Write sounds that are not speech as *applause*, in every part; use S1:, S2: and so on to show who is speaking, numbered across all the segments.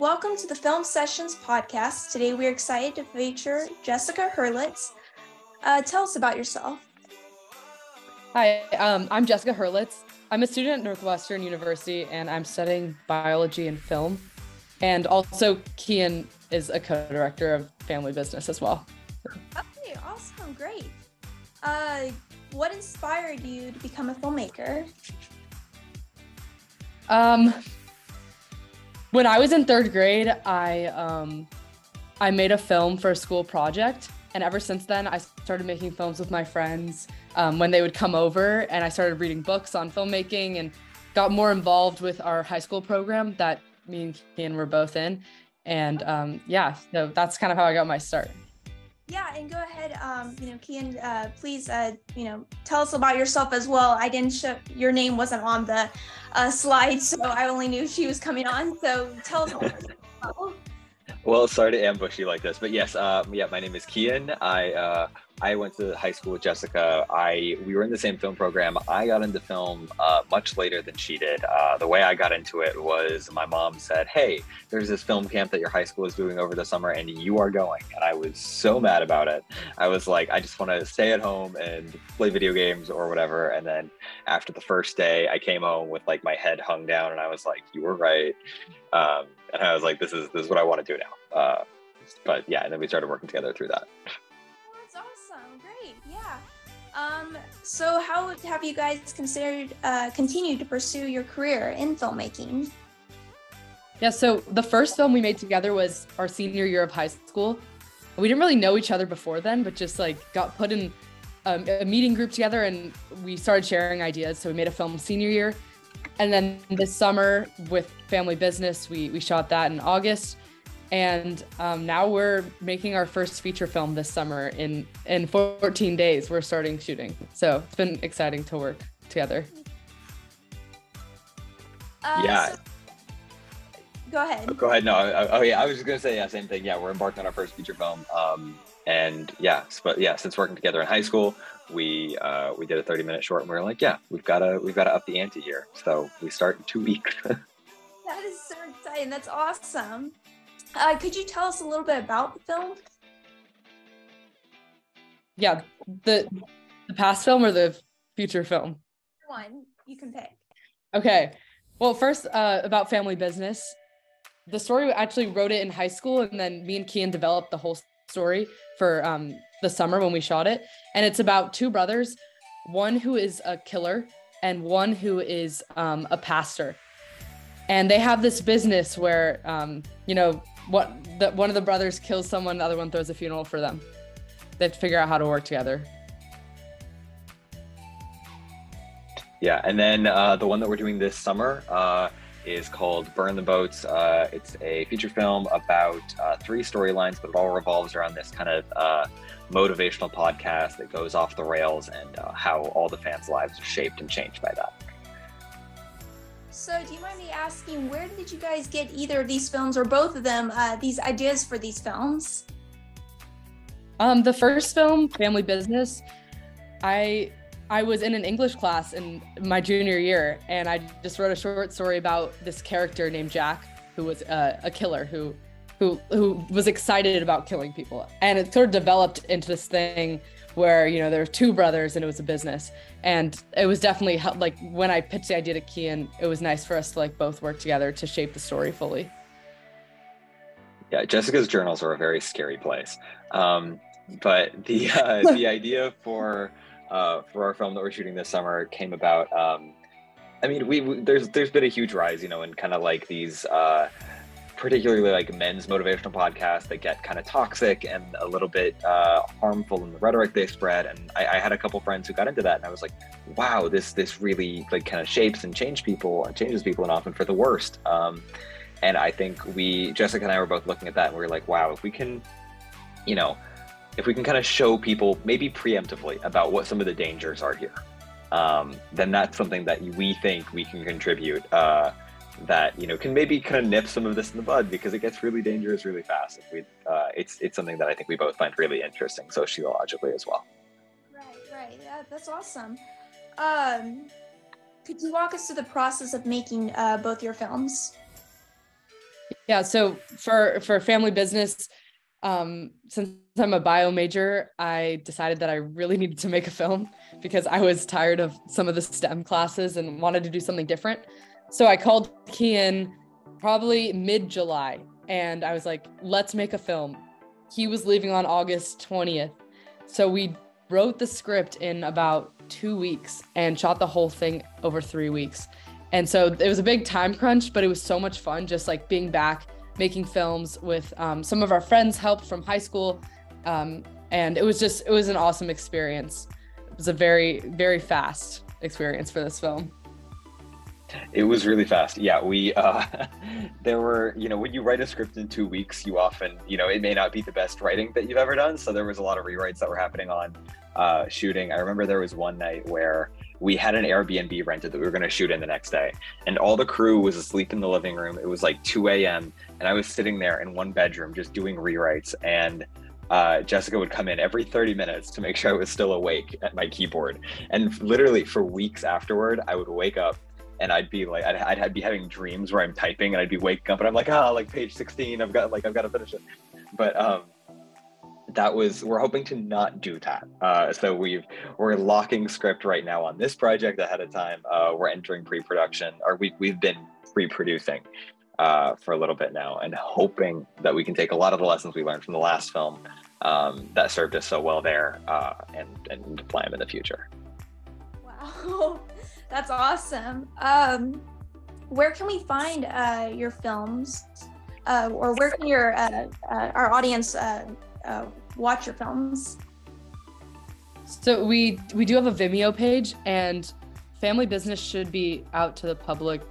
S1: Welcome to the Film Sessions podcast. Today we're excited to feature Jessica Herlitz. Uh, tell us about yourself.
S2: Hi, um, I'm Jessica Herlitz. I'm a student at Northwestern University and I'm studying biology and film. And also, Cian is a co director of family business as well.
S1: Okay, awesome, great. Uh, what inspired you to become a filmmaker?
S2: Um, when I was in third grade, I um, I made a film for a school project, and ever since then, I started making films with my friends um, when they would come over, and I started reading books on filmmaking and got more involved with our high school program that me and Cian were both in, and um, yeah, so that's kind of how I got my start.
S1: Yeah, and go ahead. Um, you know, Cian, uh, please, uh, you know, tell us about yourself as well. I didn't show your name wasn't on the uh, slide, so I only knew she was coming on. So tell us.
S3: Well, sorry to ambush you like this, but yes, um, yeah, my name is Cian. I uh, I went to high school with Jessica. I we were in the same film program. I got into film uh, much later than she did. Uh, the way I got into it was my mom said, "Hey, there's this film camp that your high school is doing over the summer, and you are going." And I was so mad about it. I was like, I just want to stay at home and play video games or whatever. And then after the first day, I came home with like my head hung down, and I was like, "You were right." Um, and I was like, "This is this is what I want to do now." Uh, but yeah, and then we started working together through that. That's awesome! Great, yeah.
S1: Um, so how have you guys considered uh, continue to pursue your career in filmmaking?
S2: Yeah, so the first film we made together was our senior year of high school. We didn't really know each other before then, but just like got put in um, a meeting group together and we started sharing ideas. So we made a film senior year. And then this summer with family business, we, we shot that in August. And um, now we're making our first feature film this summer in in 14 days. We're starting shooting. So it's been exciting to work together.
S3: Uh, yeah. so-
S1: go ahead. Oh,
S3: go ahead. No oh, yeah i was just gonna say yeah same thing. Yeah we're embarked on our first feature film um, and yeah but yeah since working together in high school we uh, we did a 30 minute short and we were like yeah we've got to we've got to up the ante here so we start in two *laughs* weeks
S1: that is so exciting that's awesome uh, could you tell us a little bit about the film?
S2: Yeah, the the past film or the future film?
S1: One you can pick.
S2: Okay. Well, first uh, about family business. The story actually wrote it in high school, and then me and Kian developed the whole story for um, the summer when we shot it. And it's about two brothers, one who is a killer and one who is um, a pastor. And they have this business where, um, you know, what the, one of the brothers kills someone, the other one throws a funeral for them. They have to figure out how to work together.
S3: Yeah, and then uh, the one that we're doing this summer uh, is called Burn the Boats. Uh, it's a feature film about uh, three storylines, but it all revolves around this kind of uh, motivational podcast that goes off the rails and uh, how all the fans' lives are shaped and changed by that.
S1: So, do you mind me asking, where did you guys get either of these films or both of them, uh, these ideas for these films?
S2: Um, the first film, Family Business, I I was in an English class in my junior year, and I just wrote a short story about this character named Jack, who was a, a killer who who who was excited about killing people, and it sort of developed into this thing where you know there were two brothers and it was a business. And it was definitely like when i pitched the idea to cian it was nice for us to like both work together to shape the story fully.
S3: Yeah jessica's journals are a very scary place. Um, but the uh, the *laughs* idea for uh, for our film that we're shooting this summer came about um, i mean we, we there's there's been a huge rise you know in kind of like these uh, particularly like men's motivational podcasts that get kind of toxic and a little bit uh, harmful in the rhetoric they spread. And I, I, had a couple friends who got into that, and I was like, wow, this this really like kind of shapes and changes people and changes people, and often for the worst. Um, and I think we, Jessica and I, were both looking at that, and we were like, wow, if we can, you know, if we can kind of show people maybe preemptively about what some of the dangers are here, um, then that's something that we think we can contribute. Uh, that you know can maybe kind of nip some of this in the bud because it gets really dangerous really fast. If we, uh, it's it's something that I think we both find really interesting sociologically as well.
S1: Right, right. Yeah, that's awesome. Um, could you walk us through the process of making uh, both your films?
S2: Yeah, so for for family business, um, since I'm a bio major, I decided that I really *laughs* needed to make a film because I was tired of some of the STEM classes and wanted to do something different. So I called Cian probably mid July and I was like, let's make a film. He was leaving on August 20th. So we wrote the script in about two weeks and shot the whole thing over three weeks. And so it was a big time crunch, but it was so much fun just like being back, making films with um, some of our friends helped from high school. Um, and it was just, it was an awesome experience. It was a very, very fast experience for this film.
S3: It was really fast. Yeah, we uh *laughs* there were, you know, when you write a script in 2 weeks, you often, you know, it may not be the best writing that you've ever done, so there was a lot of rewrites that were happening on uh shooting. I remember there was one night where we had an Airbnb rented that we were going to shoot in the next day, and all the crew was asleep in the living room. It was like 2 a.m., and I was sitting there in one bedroom just doing rewrites and uh, Jessica would come in every 30 minutes to make sure I was still awake at my keyboard. And literally for weeks afterward, I would wake up and I'd be like, I'd, I'd, be having dreams where I'm typing and I'd be waking up and I'm like, ah, like page 16, I've got like, I've got to finish it. But um, that was, we're hoping to not do that. Uh, so we've, we're locking script right now on this project ahead of time. Uh, we're entering pre-production or we, we've been pre-producing uh, for a little bit now and hoping that we can take a lot of the lessons we learned from the last film um, that served us so well there uh, and, and apply them in the future.
S1: Wow. *laughs* That's awesome. Um, where can we find uh, your films, uh, or where can your our audience uh, watch your films?
S2: So we we do have a Vimeo page, and Family Business should be out to the public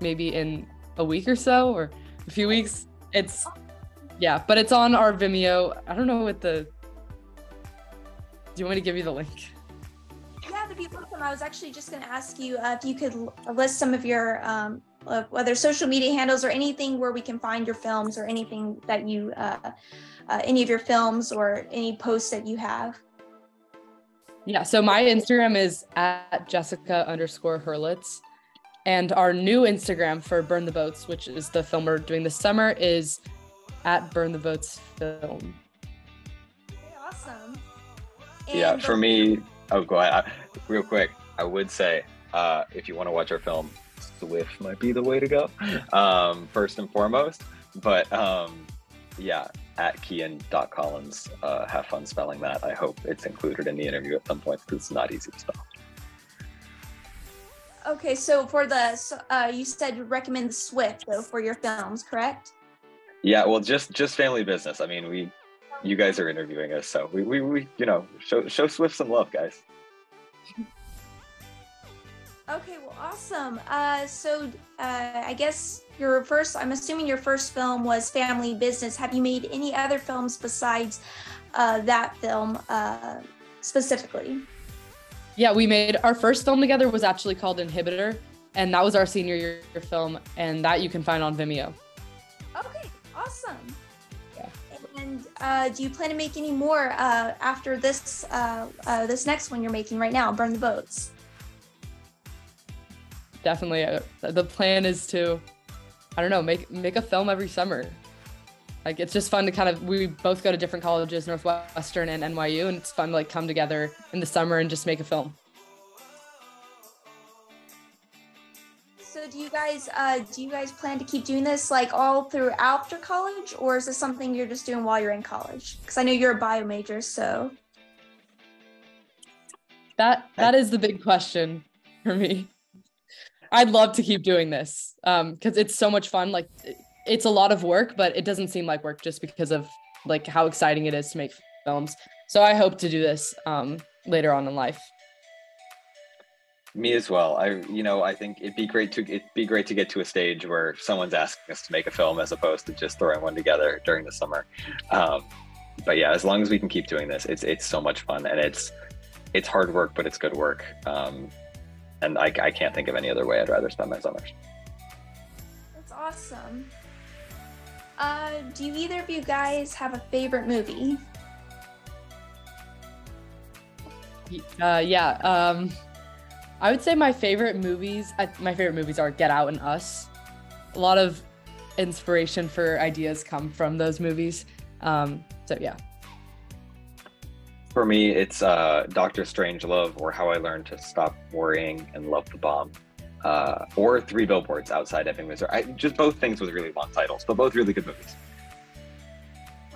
S2: maybe in a week or so, or a few weeks. It's yeah, but it's on our Vimeo. I don't know what the. Do you want me to give you the link?
S1: Yeah, that'd be awesome. I was actually just going to ask you uh, if you could list some of your um, uh, whether social media handles or anything where we can find your films or anything that you uh, uh, any of your films or any posts that you have.
S2: Yeah, so my Instagram is at Jessica underscore Herlitz. And our new Instagram for Burn the Boats, which is the film we're doing this summer, is at Burn the Boats Film.
S1: Okay, awesome.
S3: And yeah, for me, oh, go ahead real quick, I would say uh, if you want to watch our film, SWIFF might be the way to go, um, first and foremost. But um, yeah, at Cian.Collins. Uh, have fun spelling that. I hope it's included in the interview at some point because it's not easy to spell.
S1: Okay, so for the, uh, you said recommend the SWIFF though for your films, correct?
S3: Yeah, well, just just family business. I mean, we, you guys are interviewing us, so we we, we you know show show SWIFF some love, guys.
S1: Okay, well, awesome. Uh, so uh, I guess your first, I'm assuming your first film was Family Business. Have you made any other films besides uh, that film uh, specifically?
S2: Yeah, we made our first film together was actually called Inhibitor, and that was our senior year film, and that you can find on Vimeo.
S1: Okay, awesome. Yeah. And uh, do you plan to make any more uh, after this uh, uh, this next one you're making right now, Burn the Boats?
S2: Definitely uh, the plan is to i don't know make make a film every summer. Like it's just fun to kind of we both go to different colleges northwestern and nyu and it's fun to like come together in the summer and just make a film.
S1: So do you guys uh, do you guys plan to keep doing this like all through after college or is this something you're just doing while you're in college? Because i know you're a bio major so.
S2: That that is the big question for me I'd love to keep doing this um because it's so much fun. Like it's a lot of work, but it doesn't seem like work just because of like how exciting it is to make films. So I hope to do this um later on in life.
S3: Me as well. I you know, I think it'd be great to it'd be great to get to a stage where someone's asking us to make a film as opposed to just throwing one together during the summer. Um but yeah, as long as we can keep doing this, it's it's so much fun and it's it's hard work, but it's good work. Um, and I, I can't think of any other way I'd rather spend my summers.
S1: That's awesome. Uh, do either of you guys have a favorite movie?
S2: Uh, yeah. Um, I would say my favorite movies. I, my favorite movies are Get Out and Us. A lot of inspiration for ideas come from those movies. Um, so yeah.
S3: For me, it's uh, Doctor Strangelove or How I Learned to Stop Worrying and Love the Bomb. Uh, or Three Billboards Outside Ebbing, Missouri. I, just both things with really long titles, but both really good movies.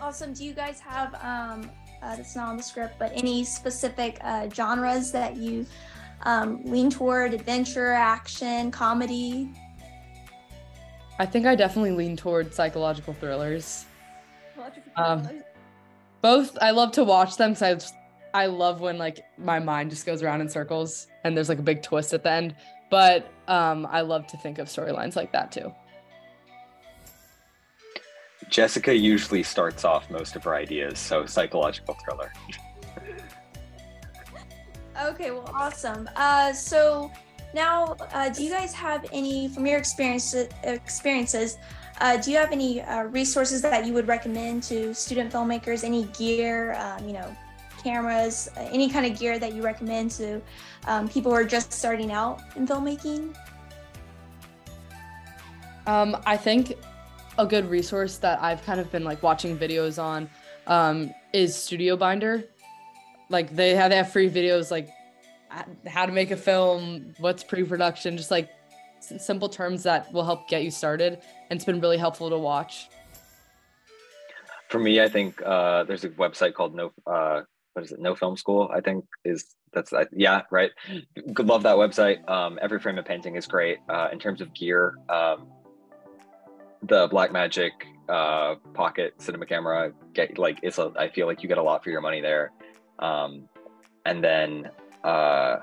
S1: Awesome. Do you guys have, um, uh, that's not on the script, but any specific uh, genres that you um, lean toward? Adventure, action, comedy?
S2: I think I definitely lean toward psychological thrillers. Um, both I love to watch them because I I love when like my mind just goes around in circles and there's like a big twist at the end. But um, I love to think of storylines like that too.
S3: Jessica usually starts off most of her ideas, so psychological thriller.
S1: okay, well, awesome. Uh, so now, uh, do you guys have any, from your experience, experiences, uh, do you have any uh, resources that you would recommend to student filmmakers? Any gear, um, you know, cameras, uh, any kind of gear that you recommend to um, people who are just starting out in filmmaking?
S2: Um, I think a good resource that I've kind of been like watching videos on um, is StudioBinder. Like they have they have free videos like how to make a film, what's pre-production, just like simple terms that will help get you started, and it's been really helpful to watch.
S3: For me, I think uh, there's a website called No uh, what is it? No Film School. I think is that's uh, yeah right. Good love that website. Um, every frame of painting is great. Uh, in terms of gear, um, the Blackmagic uh, Pocket Cinema Camera get like it's a. I feel like you get a lot for your money there. Um, and then uh,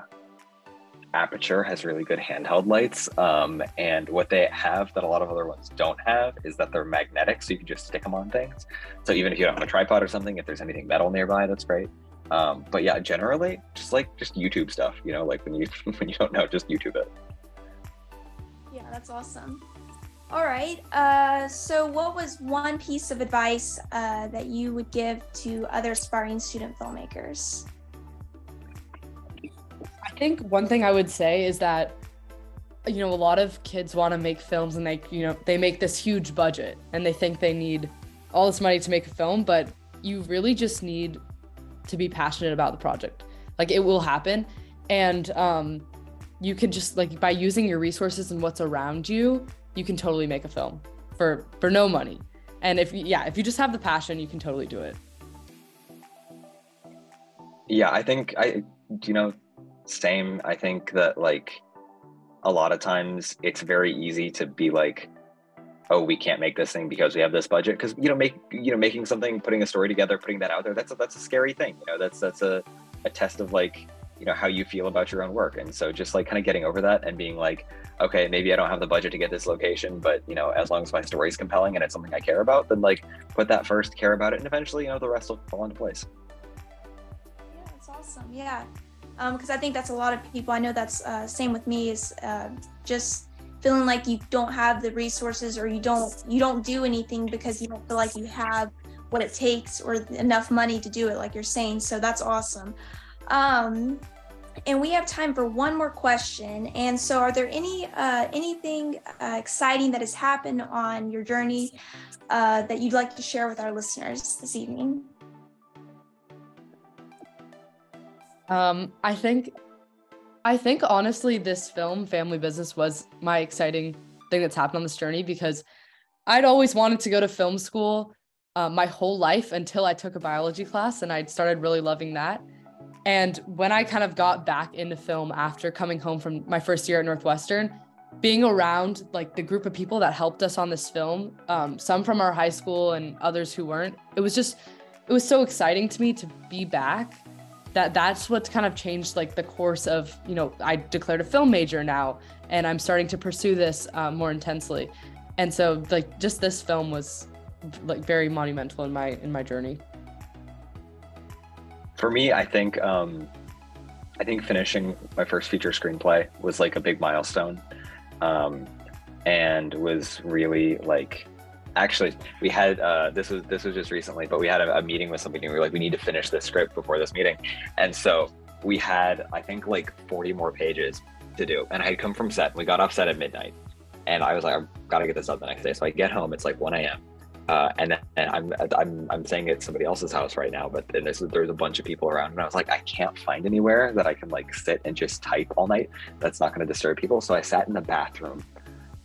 S3: Aputure has really good handheld lights. Um, and what they have that a lot of other ones don't have is that they're magnetic, so you can just stick them on things. So even if you don't have a tripod or something, if there's anything metal nearby, that's great. Um, but yeah, generally, just like just YouTube stuff. You know, like when you *laughs* when you don't know, just YouTube it.
S1: Yeah, that's awesome. All right. Uh, so, what was one piece of advice uh, that you would give to other aspiring student filmmakers?
S2: I think one thing I would say is that you know a lot of kids want to make films and they you know they make this huge budget and they think they need all this money to make a film but you really just need to be passionate about the project. Like it will happen and um you can just like by using your resources and what's around you you can totally make a film for for no money. And if yeah if you just have the passion you can totally do it.
S3: Yeah i think i you know same. I think that like a lot of times it's very easy to be like, oh, we can't make this thing because we have this budget. Because you know, make you know, making something, putting a story together, putting that out there, that's a, that's a scary thing. You know, that's that's a a test of like you know how you feel about your own work and so just like kind of getting over that and being like okay maybe i don't have the budget to get this location but you know as long as my story is compelling and it's something i care about then like put that first care about it and eventually you know the rest will fall into place
S1: yeah that's awesome yeah because um, I think that's a lot of people. I know that's uh, same with me is uh, just feeling like you don't have the resources or you don't you don't do anything because you don't feel like you have what it takes or enough money to do it like you're saying so that's awesome um, and we have time for one more question and so are there any uh, anything uh, exciting that has happened on your journey uh, that you'd like to share with our listeners this evening
S2: Um, I think, I think honestly, this film, Family Business, was my exciting thing that's happened on this journey because I'd always wanted to go to film school uh, my whole life until I took a biology class and I started really loving that. And when I kind of got back into film after coming home from my first year at Northwestern, being around like the group of people that helped us on this film, um, some from our high school and others who weren't, it was just, it was so exciting to me to be back that that's what's kind of changed like the course of you know i declared a film major now and i'm starting to pursue this uh, more intensely. And so like just this film was like very monumental in my in my journey.
S3: For me i think um i think finishing my first feature screenplay was like a big milestone um and was really like actually we had uh, this was this was just recently but we had a, a meeting with somebody and we were like we need to finish this script before this meeting and so we had i think like 40 more pages to do and i had come from set we got off set at midnight and I was like, I've got to get this up the next day. So I get home, it's like 1 a.m. Uh, and then and I'm I'm I'm staying at somebody else's house right now, but then there's there's a bunch of people around, and I was like, I can't find anywhere that I can like sit and just type all night. That's not going to disturb people. So I sat in the bathroom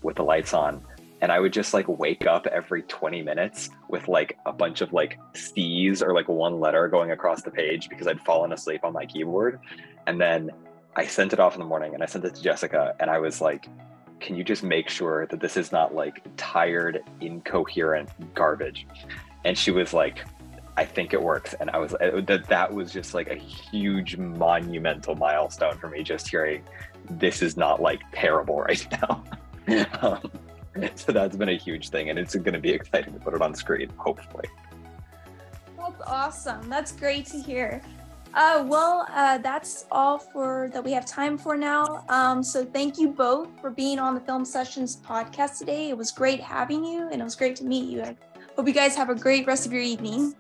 S3: with the lights on, and I would just like wake up every 20 minutes with like a bunch of like C's or like one letter going across the page because I'd fallen asleep on my keyboard, and then I sent it off in the morning, and I sent it to Jessica, and I was like can you just make sure that this is not like tired, incoherent garbage? And she was like, I think it works. And I was uh, that that was just like a huge monumental milestone for me, just hearing this is not like terrible right *laughs* now. um, *laughs* so that's been a huge thing, and it's going to be exciting to put it on screen, hopefully.
S1: That's awesome. That's great to hear. Uh, well, uh, that's all for that we have time for now. Um, so thank you both for being on the Film Sessions podcast today. It was great having you, and it was great to meet you. I hope you guys have a great rest of your evening.